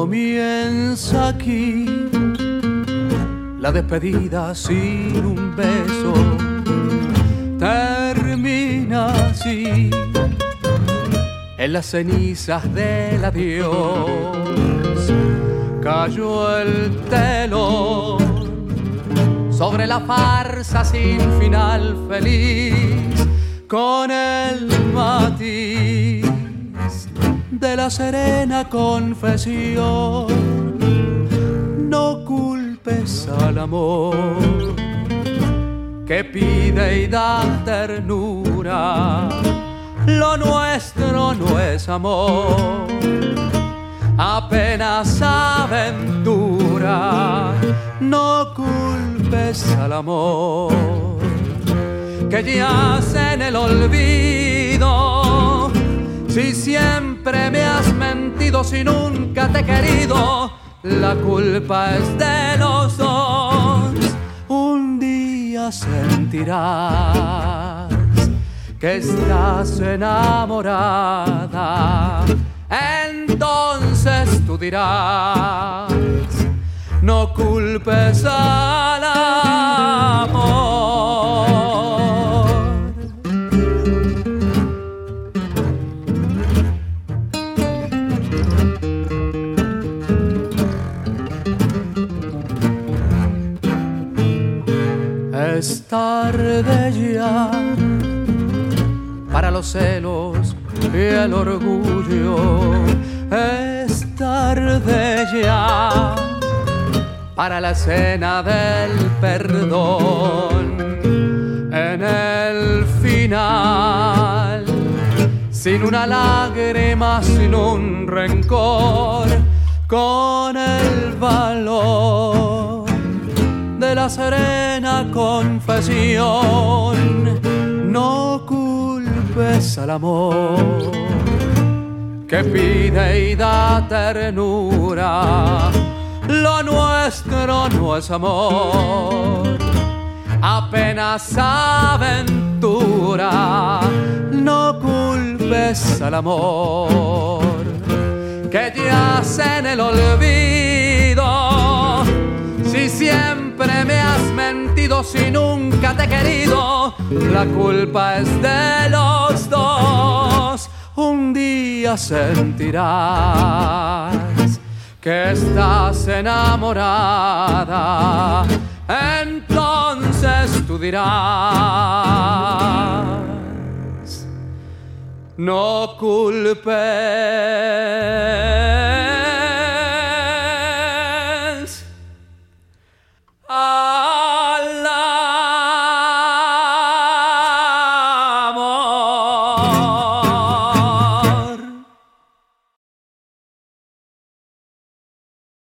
Comienza aquí la despedida sin un beso. Termina así en las cenizas del adiós. Cayó el telón sobre la farsa sin final feliz con el de la serena confesión. No culpes al amor que pide y da ternura. Lo nuestro no es amor, apenas aventura. No culpes al amor que yace en el olvido. Si siempre me has mentido, si nunca te he querido, la culpa es de los dos. Un día sentirás que estás enamorada. Entonces tú dirás, no culpes al amor. Es tarde ya para los celos y el orgullo. Es tarde ya para la cena del perdón. En el final, sin una lágrima, sin un rencor, con el valor de la serena confesión. No culpes al amor que pide y da ternura. Lo nuestro no es amor, apenas aventura. No culpes al amor que yace en el olvido. Si siempre me has mentido, si nunca te he querido, la culpa es de los dos. Un día sentirás que estás enamorada, entonces tú dirás, no culpes Uh,